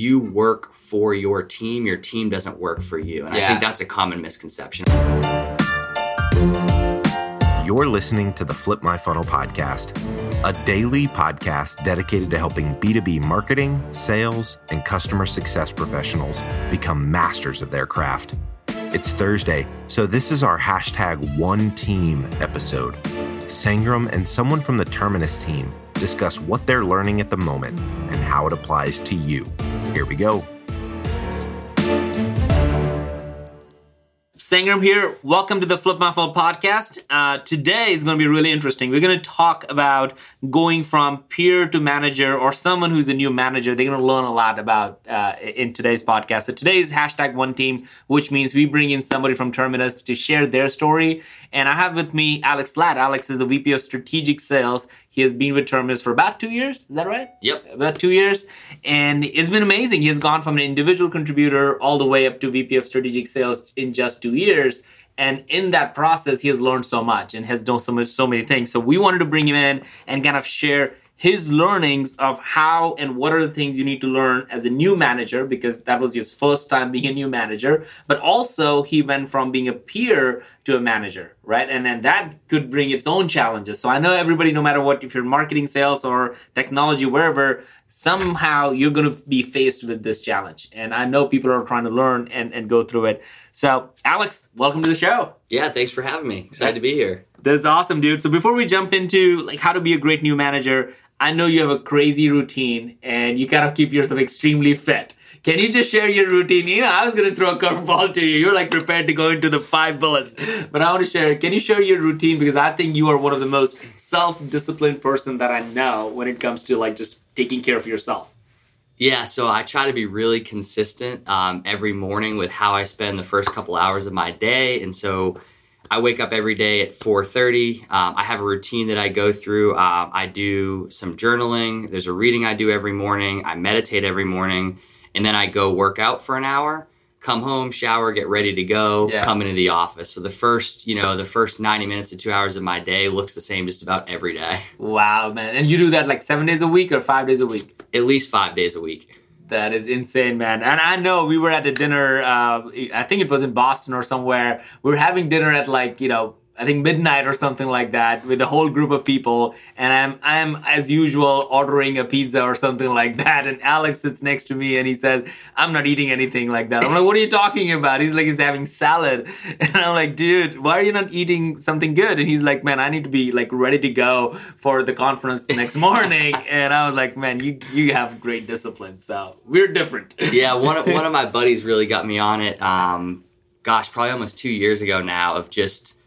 you work for your team, your team doesn't work for you. And yeah. I think that's a common misconception. You're listening to the Flip My Funnel podcast, a daily podcast dedicated to helping B2B marketing, sales, and customer success professionals become masters of their craft. It's Thursday, so this is our hashtag one team episode. Sangram and someone from the Terminus team discuss what they're learning at the moment and how it applies to you. Here we go. Sangram here. Welcome to the Flip My Funnel podcast. Uh, today is going to be really interesting. We're going to talk about going from peer to manager or someone who's a new manager. They're going to learn a lot about uh, in today's podcast. So today is hashtag one team, which means we bring in somebody from Terminus to share their story. And I have with me Alex Latraverse. Alex is the VP of Strategic Sales. He has been with Terminus for about two years. Is that right? Yep. About two years. And it's been amazing. He has gone from an individual contributor all the way up to VP of Strategic Sales in just two years. And in that process, he has learned so much and has done so much, so many things. So we wanted to bring him in and kind of share his learnings of how and what are the things you need to learn as a new manager because that was his first time being a new manager but also he went from being a peer to a manager right? And then that could bring its own challenges. So i know everybody no matter what if you're marketing sales or technology wherever somehow you're going to be faced with this challenge. And i know people are trying to learn and, and go through it. So alex welcome to the show. Yeah thanks for having me. Excited to be here. That's awesome dude. So before we jump into like how to be a great new manager I know you have a crazy routine and you kind of keep yourself extremely fit. Can you just share your routine? You know, I was gonna throw a curveball to you. You're like prepared to go into the five bullets, but I want to share. Can you share your routine because I think you are one of the most self-disciplined person that I know when it comes to like just taking care of yourself. Yeah, so I try to be really consistent um, every morning with how I spend the first couple hours of my day, and so I wake up every day at 4:30. Um, I have a routine that I go through. Um, I do some journaling. There's a reading I do every morning. I meditate every morning, and then I go work out for an hour. Come home, shower, get ready to go. Yeah. Come into the office. So the first, you know, the first 90 minutes to two hours of my day looks the same just about every day. Wow, man! And you do that like seven days a week or five days a week? At least five days a week. That is insane, man. And I know we were at a dinner, uh, I think it was in Boston or somewhere. We were having dinner at like, you know, I think midnight or something like that with a whole group of people. And I'm, I'm as usual ordering a pizza or something like that. And Alex sits next to me and he says, I'm not eating anything like that. I'm like, what are you talking about? He's like, he's having salad. And I'm like, dude, why are you not eating something good? And he's like, man, I need to be like ready to go for the conference the next morning. and I was like, man, you, you have great discipline. So we're different. yeah. One of, one of my buddies really got me on it. Um, gosh, probably almost two years ago now of just,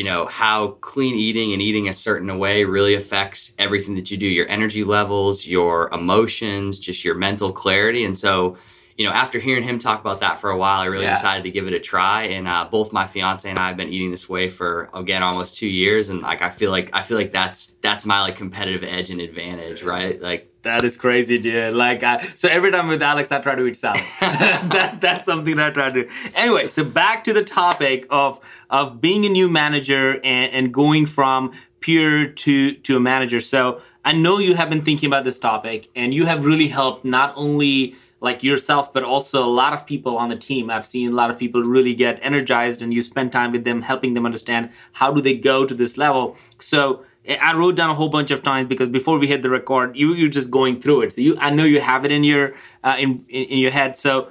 you know how clean eating and eating a certain way really affects everything that you do your energy levels your emotions just your mental clarity. And so you know after hearing him talk about that for a while i really yeah. decided to give it a try. And uh, both my fiance and i have been eating this way for again almost two years. And like i feel like i feel like that's that's my like competitive edge and advantage right. like that is crazy, dude. Like, I, so every time with Alex, I try to eat salad. that, that's something that I try to do. Anyway, so back to the topic of of being a new manager and, and going from peer to to a manager. So I know you have been thinking about this topic, and you have really helped not only like yourself, but also a lot of people on the team. I've seen a lot of people really get energized, and you spend time with them, helping them understand how do they go to this level. So I wrote down a whole bunch of times because before we hit the record, you you're just going through it. So you, I know you have it in your uh, in, in, in your head. So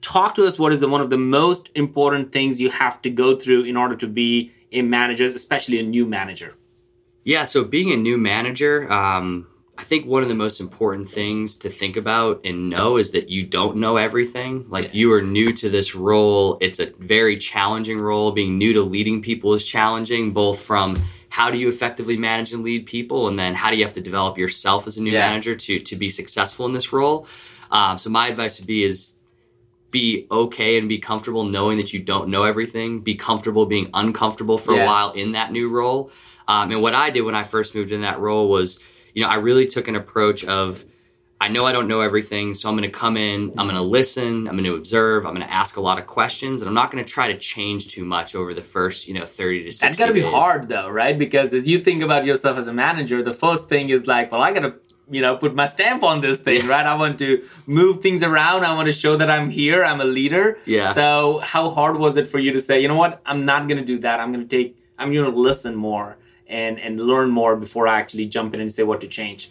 talk to us. What is the, one of the most important things you have to go through in order to be a manager, especially a new manager? Yeah. So being a new manager, um, I think one of the most important things to think about and know is that you don't know everything. Like you are new to this role. It's a very challenging role. Being new to leading people is challenging, both from how do you effectively manage and lead people and then how do you have to develop yourself as a new yeah. manager to to be successful in this role um, so my advice would be is be okay and be comfortable knowing that you don't know everything be comfortable being uncomfortable for yeah. a while in that new role um, and what i did when i first moved in that role was you know i really took an approach of I know I don't know everything, so I'm going to come in, I'm going to listen, I'm going to observe, I'm going to ask a lot of questions, and I'm not going to try to change too much over the first, you know, 30 to 60 That's got to be hard though, right? Because as you think about yourself as a manager, the first thing is like, well, I got to you know put my stamp on this thing right? I want to move things around. I want to show that i'm here i'm a leader. Yeah. so how hard was it for you to say you know what? I'm not going to do that. I'm going to take i'm going to listen more and and learn more before i actually jump in and say what to change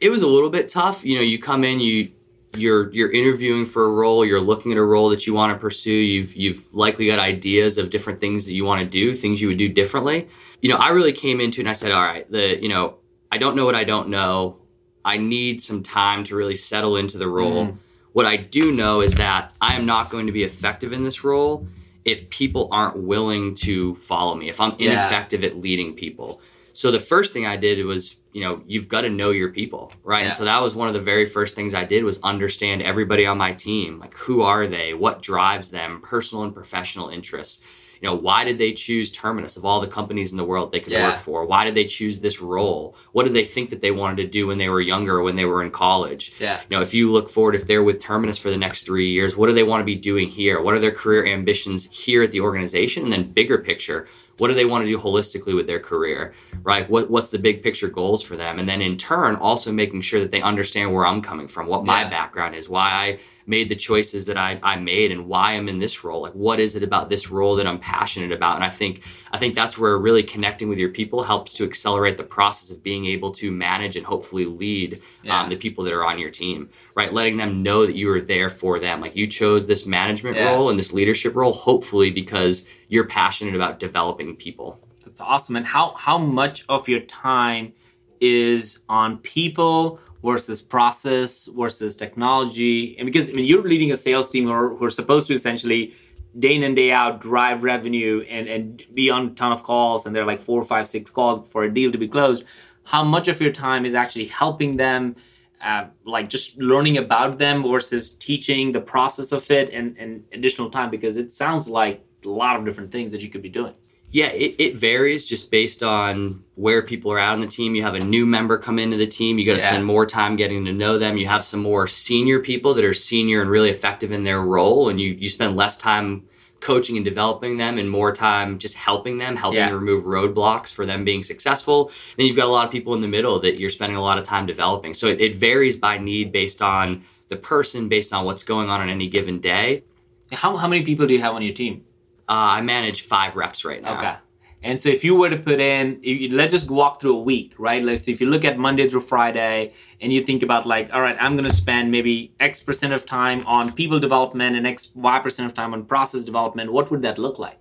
it was a little bit tough. You know, you come in, you you're you're interviewing for a role, you're looking at a role that you want to pursue. You've you've likely got ideas of different things that you want to do, things you would do differently. You know, I really came into it and I said, all right, the you know, I don't know what I don't know. I need some time to really settle into the role. Mm-hmm. What I do know is that I am not going to be effective in this role if people aren't willing to follow me, if I'm Yeah. ineffective at leading people. So the first thing I did was, you know, you've got to know your people, right? Yeah. And so that was one of the very first things I did was understand everybody on my team. Like who are they? What drives them? Personal and professional interests. You know, why did they choose Terminus of all the companies in the world they could Yeah. work for? Why did they choose this role? What did they think that they wanted to do when they were younger or when they were in college? yeah You know, if you look forward, if they're with Terminus for the next three years, what do they want to be doing here? What are their career ambitions here at the organization? And then bigger picture, what do they want to do holistically with their career? Right? What what's the big picture goals for them? And then in turn, also making sure that they understand where I'm coming from, what my Yeah. background is, why I made the choices that I, I made and why I'm in this role. Like what is it about this role that I'm passionate about? And I think I think that's where really connecting with your people helps to accelerate the process of being able to manage and hopefully lead Yeah. um, the people that are on your team, right? Letting them know that you are there for them. Like you chose this management Yeah. role and this leadership role, hopefully because you're passionate about developing people. That's awesome. And how how much of your time is on people versus process versus technology? And because I mean you're leading a sales team who are, who are supposed to essentially day in and day out drive revenue and and be on a ton of calls and they're like four, five, six calls for a deal to be closed. How much of your time is actually helping them? Uh, like just learning about them versus teaching the process of it and, and additional time because it sounds like a lot of different things that you could be doing. Yeah, it, it varies just based on where people are at on the team. You have a new member come into the team, you got to Yeah. spend more time getting to know them. You have some more senior people that are senior and really effective in their role, and you, you spend less time coaching and developing them and more time just helping them, helping Yeah. to remove roadblocks for them being successful. Then you've got a lot of people in the middle that you're spending a lot of time developing. So it, it varies by need based on the person, based on what's going on on any given day. How, how many people do you have on your team? Uh, I manage five reps right now. Okay. And so if you were to put in, you- let's just walk through a week, right? Let's say if you look at Monday through Friday and you think about like, all right, I'm going to spend maybe X percent of time on people development and X, Y percent of time on process development, what would that look like?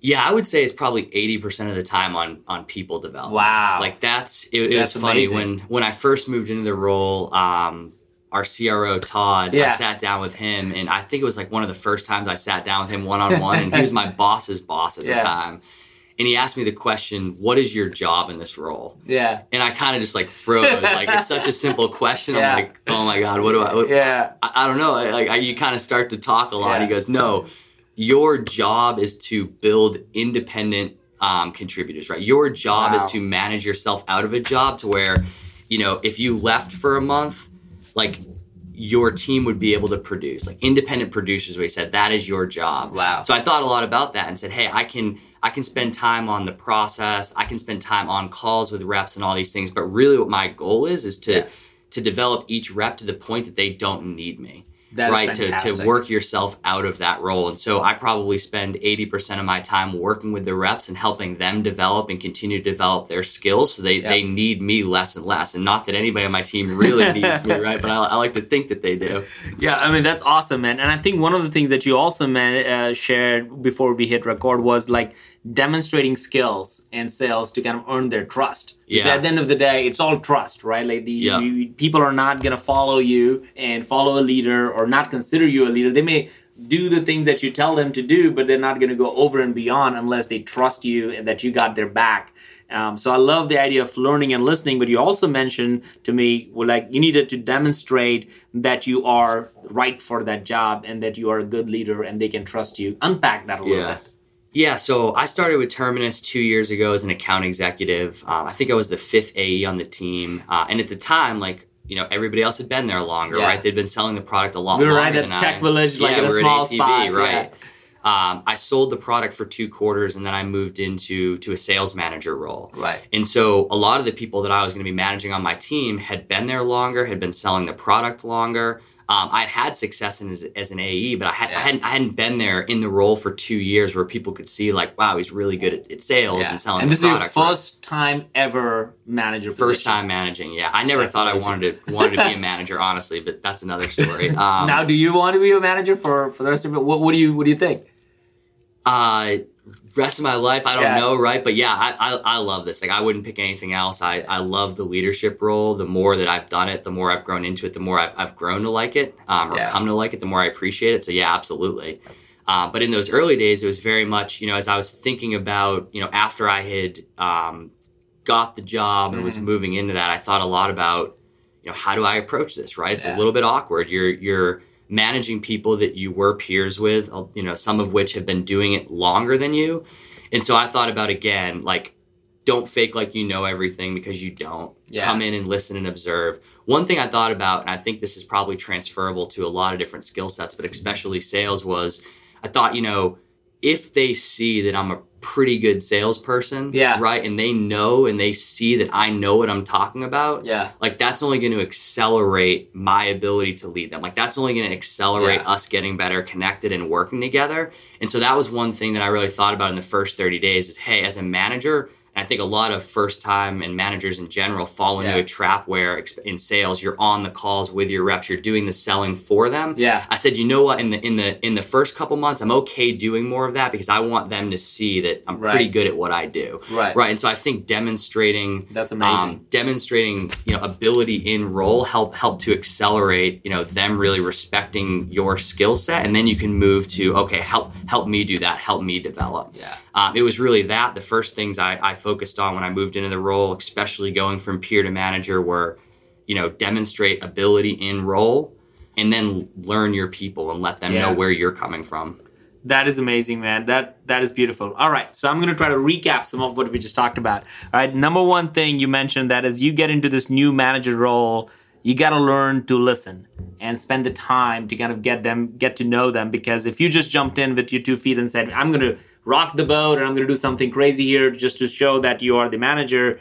Yeah, I would say it's probably eighty percent of the time on on people development. Wow. Like that's it, it That's was funny amazing. when when I first moved into the role. Um, our CRO Todd, Yeah. I sat down with him, and I think it was like one of the first times I sat down with him one on one, and he was my boss's boss at Yeah. the time. And he asked me the question, "What is your job in this role?" Yeah. And I kind of just like froze. like it's such a simple question. Yeah. I'm like, "Oh my god, what do I?" What, Yeah. I, I don't know. Like I, you kind of start to talk a lot. He goes, "No, your job is to build independent um, contributors, right? Your job is to manage yourself out of a job to where, you know, if you left for a month, like your team would be able to produce, like independent producers. He said that is your job. Wow. So I thought a lot about that and said, hey, I can I can spend time on the process. I can spend time on calls with reps and all these things. But really, what my goal is is to Yeah. to develop each rep to the point that they don't need me That right to, to work yourself out of that role. And so i probably spend 80% of my time working with the reps and helping them develop and continue to develop their skills so they, Yeah. they need me less and less. And not that anybody on my team really needs me right? But I, I like to think that they do. Yeah, I mean that's awesome, man. And I think one of the things that you also man, uh, shared before we hit record was like demonstrating skills and sales to kind of earn their trust. Because Yeah. at the end of the day, it's all trust, right? Like the Yeah. you- people are not gonna follow you and follow a leader or not consider you a leader. They may do the things that you tell them to do, but they're not gonna go over and beyond unless they trust you and that you got their back. Um, so I love the idea of learning and listening, but you also mentioned to me, well, like you needed to demonstrate that you are right for that job and that you are a good leader and they can trust you. Unpack that a little Yeah. bit. Yeah, so I started with Terminus two years ago as an account executive. Um, I think I was the fifth AE on the team, uh, and at the time, like you know, everybody else had been there longer, Yeah. right? They'd been selling the product a lot We were longer at than I. Tech Village, like in a we were at small ATV, spot, right? um, I sold the product for two quarters and then I moved into to a sales manager role. Right. And so a lot of the people that I was going to be managing on my team had been there longer, had been selling the product longer. Um, I'd had success in, as, as an AE, but I, had, Yeah. I, hadn't, I hadn't been there in the role for two years where people could see like, wow, he's really good at, at sales Yeah. and selling And this is your product. right? first time ever manager First position. time managing, yeah. I never That's thought amazing. I wanted to wanted to be a manager, honestly, but that's another story. Um, now, do you want to be a manager for for the rest of it? What, what do you What do you think? uh rest of my life i don't Yeah. know right but yeah I, I i love this like i wouldn't pick anything else i i love the leadership role the more that i've done it the more i've grown into it the more i've, I've grown to like it um, or Yeah. come to like it the more i appreciate it so yeah absolutely uh, but in those early days it was very much you know as i was thinking about you know after i had um, got the job and was Mhm. moving into that i thought a lot about you know how do i approach this right it's Yeah. a little bit awkward you're you're managing people that you were peers with uh, you know some of which have been doing it longer than you. And so i thought about again like don't fake like you know everything because you don't. Yeah. come in and listen and observe. One thing i thought about and i think this is probably transferable to a lot of different skill sets but especially sales was i thought you know if they see that i'm a pretty good salesperson Yeah. right and they know and they see that i know what i'm talking about Yeah. like that's only going to accelerate my ability to lead them like that's only going to accelerate Yeah. us getting better connected and working together and so that was one thing that i really thought about in the first 30 days is hey as a manager and i think a lot of first time and managers in general fall into Yeah. a trap where in sales you're on the calls with your reps you're doing the selling for them Yeah. I said, you know what? In the in the in the first couple months, I'm okay doing more of that because I want them to see that I'm pretty good at what I do. Right. Right. And so I think demonstrating That's amazing. um, demonstrating you know ability in role help help to accelerate you know them really respecting your skill set and then you can move to okay help help me do that help me develop yeah. um, it was really that the first things I, I focused on when I moved into the role, especially going from peer to manager, were you know demonstrate ability in role, and then learn your people and let them Yeah. know where you're coming from. That is amazing, man. That that is beautiful. All right, so I'm going to try to recap some of what we just talked about. All right, number one thing you mentioned that as you get into this new manager role, you got to learn to listen and spend the time to kind of get them, get to know them. Because if you just jumped in with your two feet and said, "I'm going to rock the boat and I'm going to do something crazy here just to show that you are the manager,"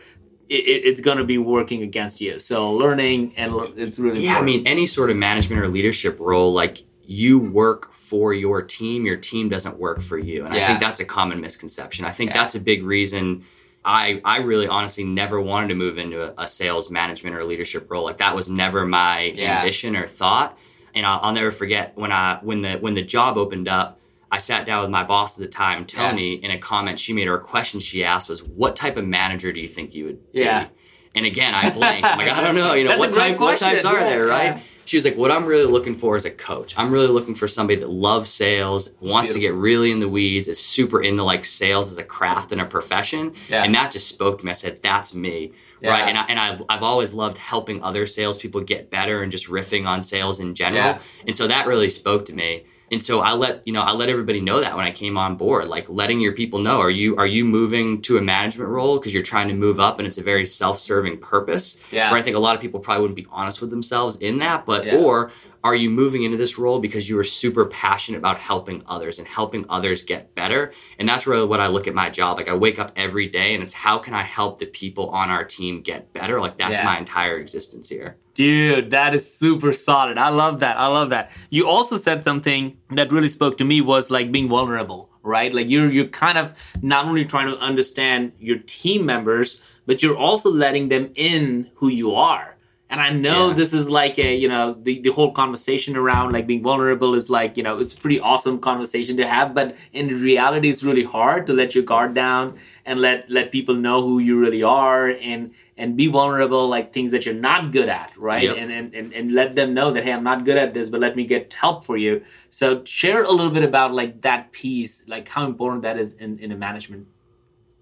it, it- it's going to be working against you. So learning and it's really Yeah, I mean any sort of management or leadership role, like you work for your team, your team doesn't work for you, and I think that's a common misconception. I think Yeah. that's a big reason. I, I really honestly never wanted to move into a, a sales management or leadership role. Like that was never my Yeah. ambition or thought. And I'll, I'll never forget when I when the when the job opened up, I sat down with my boss at the time, Tony, and a comment she made or a question she asked was, "What type of manager do you think you would Yeah. be?" And again, I blanked. I'm like, I don't know. You know, That's what type what types question. are there, right? yeah. She was like, "What I'm really looking for is a coach. I'm really looking for somebody that loves sales, wants to get really in the weeds, is super into like sales as a craft and a profession." Yeah. And that just spoke to me. I said, "That's me." Yeah. Right. And, I, and I've, I've always loved helping other salespeople get better and just riffing on sales in general. Yeah. And so that really spoke to me. And so I let you know I let everybody know that when I came on board, like letting your people know, are you are you moving to a management role because you're trying to move up and it's a very self-serving purpose. Yeah. Where I think a lot of people probably wouldn't be honest with themselves in that, but Yeah. or are you moving into this role because you are super passionate about helping others and helping others get better? And that's really what I look at my job. Like I wake up every day and it's how can I help the people on our team get better? Like that's Yeah. my entire existence here. Dude, that is super solid. I love that. I love that. You also said something that really spoke to me was like being vulnerable, right? Like you're you're kind of not only trying to understand your team members, but you're also letting them in who you are. And I know Yeah. this is like a, you know, the, the whole conversation around like being vulnerable is like, you know, it's a pretty awesome conversation to have, but in reality it's really hard to let your guard down and let let people know who you really are and and be vulnerable like things that you're not good at, right? Yep. And, and and and let them know that hey, I'm not good at this, but let me get help for you. So share a little bit about like that piece, like how important that is in, in a management.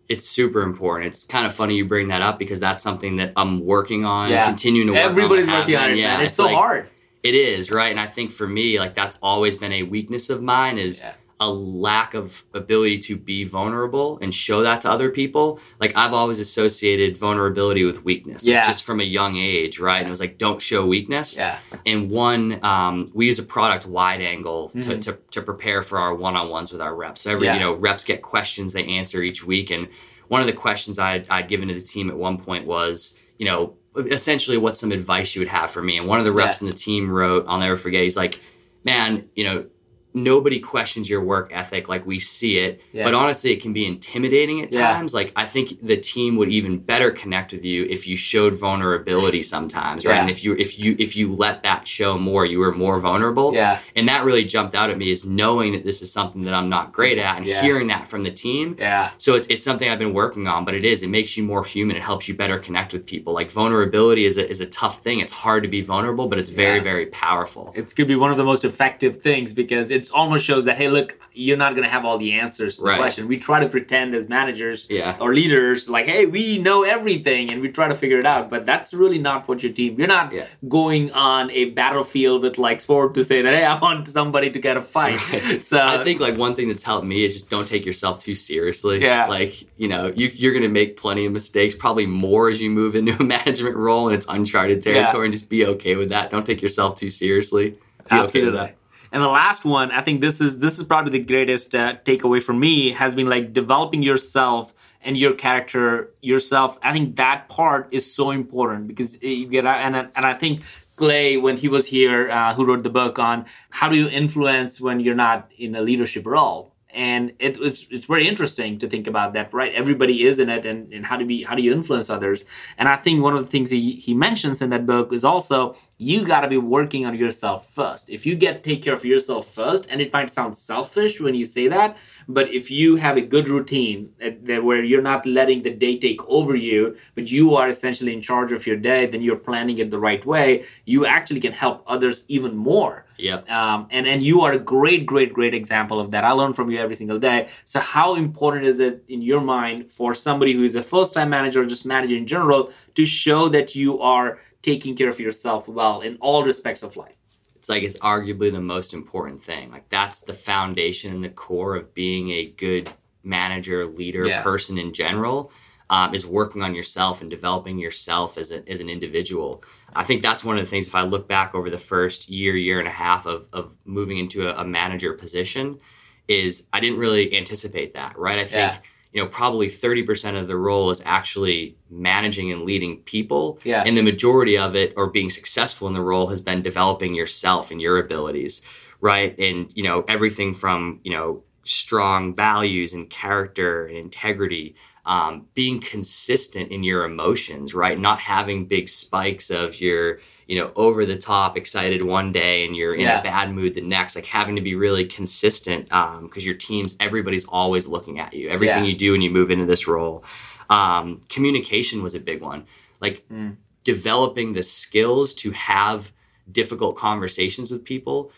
It's super important. It's kind of funny you bring that up because that's something that I'm working on, Yeah. continuing to work on. Everybody's working on it, Yeah, man. It's, so like- hard. It is, right? And I think for me, like that's always been a weakness of mine is Yeah. A lack of ability to be vulnerable and show that to other people. Like I've always associated vulnerability with weakness, Yeah. just from a young age, right? And it was like, don't show weakness. Yeah. And one, um, we use a product wide angle to, Mhm. to, to prepare for our one on ones with our reps. So every, Yeah. you know, reps get questions they answer each week. And one of the questions I'd, I'd given to the team at one point was, you know, essentially what's some advice you would have for me. And one of the reps in the team wrote, I'll never forget, he's like, man, you know, nobody questions your work ethic like we see it Yeah. but honestly it can be intimidating at Yeah. times like i think the team would even better connect with you if you showed vulnerability sometimes right Yeah. and if you if you if you let that show more you were more vulnerable Yeah. and that really jumped out at me is knowing that this is something that i'm not great at and hearing that from the team Yeah. so it's, it's something I've been working on, but it is. It makes you more human. It helps you better connect with people. Like vulnerability is a, is a tough thing. It's hard to be vulnerable, but it's very, very powerful. It's gonna be one of the most effective things because it almost shows that hey, look, you're not gonna have all the answers to the question. We try to pretend as managers Yeah. or leaders, like, hey, we know everything, and we try to figure it out. But that's really not what your team. You're not Yeah. going on a battlefield with like sport to say that hey, I want somebody to get a fight. Right. So I think like one thing that's helped me is just don't take yourself too seriously. Yeah. Like, you know, you, you're going to make plenty of mistakes, probably more as you move into a management role and it's uncharted territory and just be okay with that. Don't take yourself too seriously. Be okay Absolutely. that. And the last one, I think this is this is probably the greatest uh, takeaway for me has been like developing yourself and your character yourself. I think that part is so important because uh, you get and and I think Clay when he was here, uh, who wrote the book on how do you influence when you're not in a leadership role. And it was it's very interesting to think about that, right? Everybody is in it, and, and how do we how do you influence others? And I think one of the things he, he mentions in that book is also you got to be working on yourself first. If you get take care of yourself first, and it might sound selfish when you say that, but if you have a good routine that, that where you're not letting the day take over you, but you are essentially in charge of your day, then you're planning it the right way. You actually can help others even more. Yep. Um, and and you are a great, great, great example of that. I learn from you every single day. So how important is it in your mind for somebody who is a first-time manager, or just manager in general, to show that you are taking care of yourself well in all respects of life? it's like it's arguably the most important thing. Like that's the foundation and the core of being a good manager, leader, Yeah. person in general. Um, is working on yourself and developing yourself as, a, as an individual. I think that's one of the things. If I look back over the first year, year and a half of, of moving into a, a manager position, is I didn't really anticipate that. Right? I think Yeah. you know probably thirty percent of the role is actually managing and leading people, Yeah. and the majority of it or being successful in the role has been developing yourself and your abilities right and you know everything from you know strong values and character and integrity um, being consistent in your emotions right not having big spikes of your you know over the top excited one day and you're in Yeah. a bad mood the next like having to be really consistent because your teams everybody's always looking at you everything Yeah. you do when you move into this role um, communication was a big one like Mm. developing the skills to have difficult conversations with people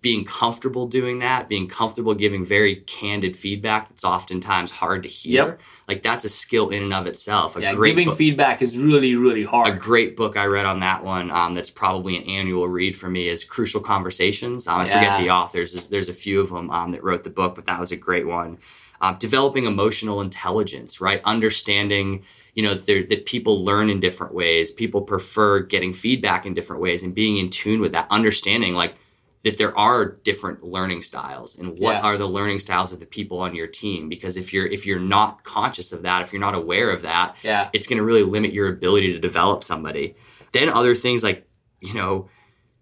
being comfortable doing that being comfortable giving very candid feedback that's oftentimes hard to hear Yep. like that's a skill in and of itself a Yeah, great giving book- feedback is really, really hard. a great book I read on that one um, that's probably an annual read for me is Crucial Conversations. Um, I forget the authors. There's, there's a few of them um, that wrote the book, but that was a great one. Um, developing emotional intelligence, right? Understanding, you know that people learn in different ways. People prefer getting feedback in different ways and being in tune with that. Understanding, like, that there are different learning styles and what Yeah. are the learning styles of the people on your team because if you're if you're not conscious of that if you're not aware of that Yeah. it's going to really limit your ability to develop somebody. Then other things like, you know,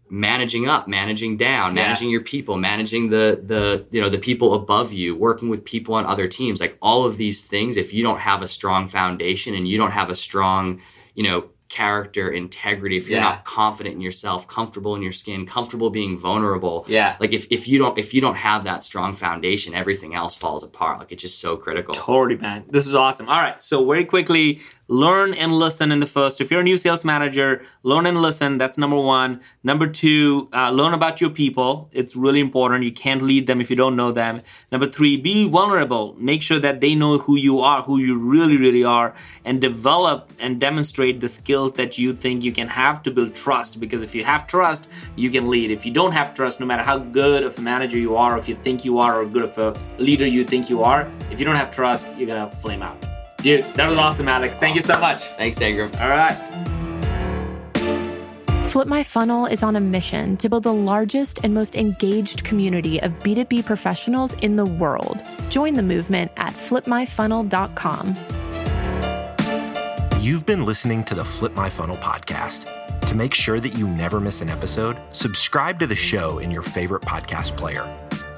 managing up, managing down, Yeah. managing your people, managing the the you know the people above you, working with people on other teams, like all of these things if you don't have a strong foundation and you don't have a strong, you know, character, integrity, if you're Yeah. not confident in yourself, comfortable in your skin, comfortable being vulnerable, Yeah. like if, if you don't if you don't have that strong foundation, everything else falls apart. Like it's just so critical. Totally, man. This is awesome. All right. So very quickly, learn and listen in the first. If you're a new sales manager, learn and listen. That's number one. Number two, uh, learn about your people. It's really important. You can't lead them if you don't know them. Number three, be vulnerable. Make sure that they know who you are, who you really, really are, and develop and demonstrate the skills that you think you can have to build trust. Because if you have trust, you can lead. If you don't have trust, no matter how good of a manager you are, if you think you are, or good of a leader you think you are, if you don't have trust, you're gonna flame out. Dude, that was awesome, Alex. Thank you so much. Thanks, Sangram. All right. Flip My Funnel is on a mission to build the largest and most engaged community of B2B professionals in the world. Join the movement at flipmyfunnel.com. You've been listening to the Flip My Funnel podcast. To make sure that you never miss an episode, subscribe to the show in your favorite podcast player.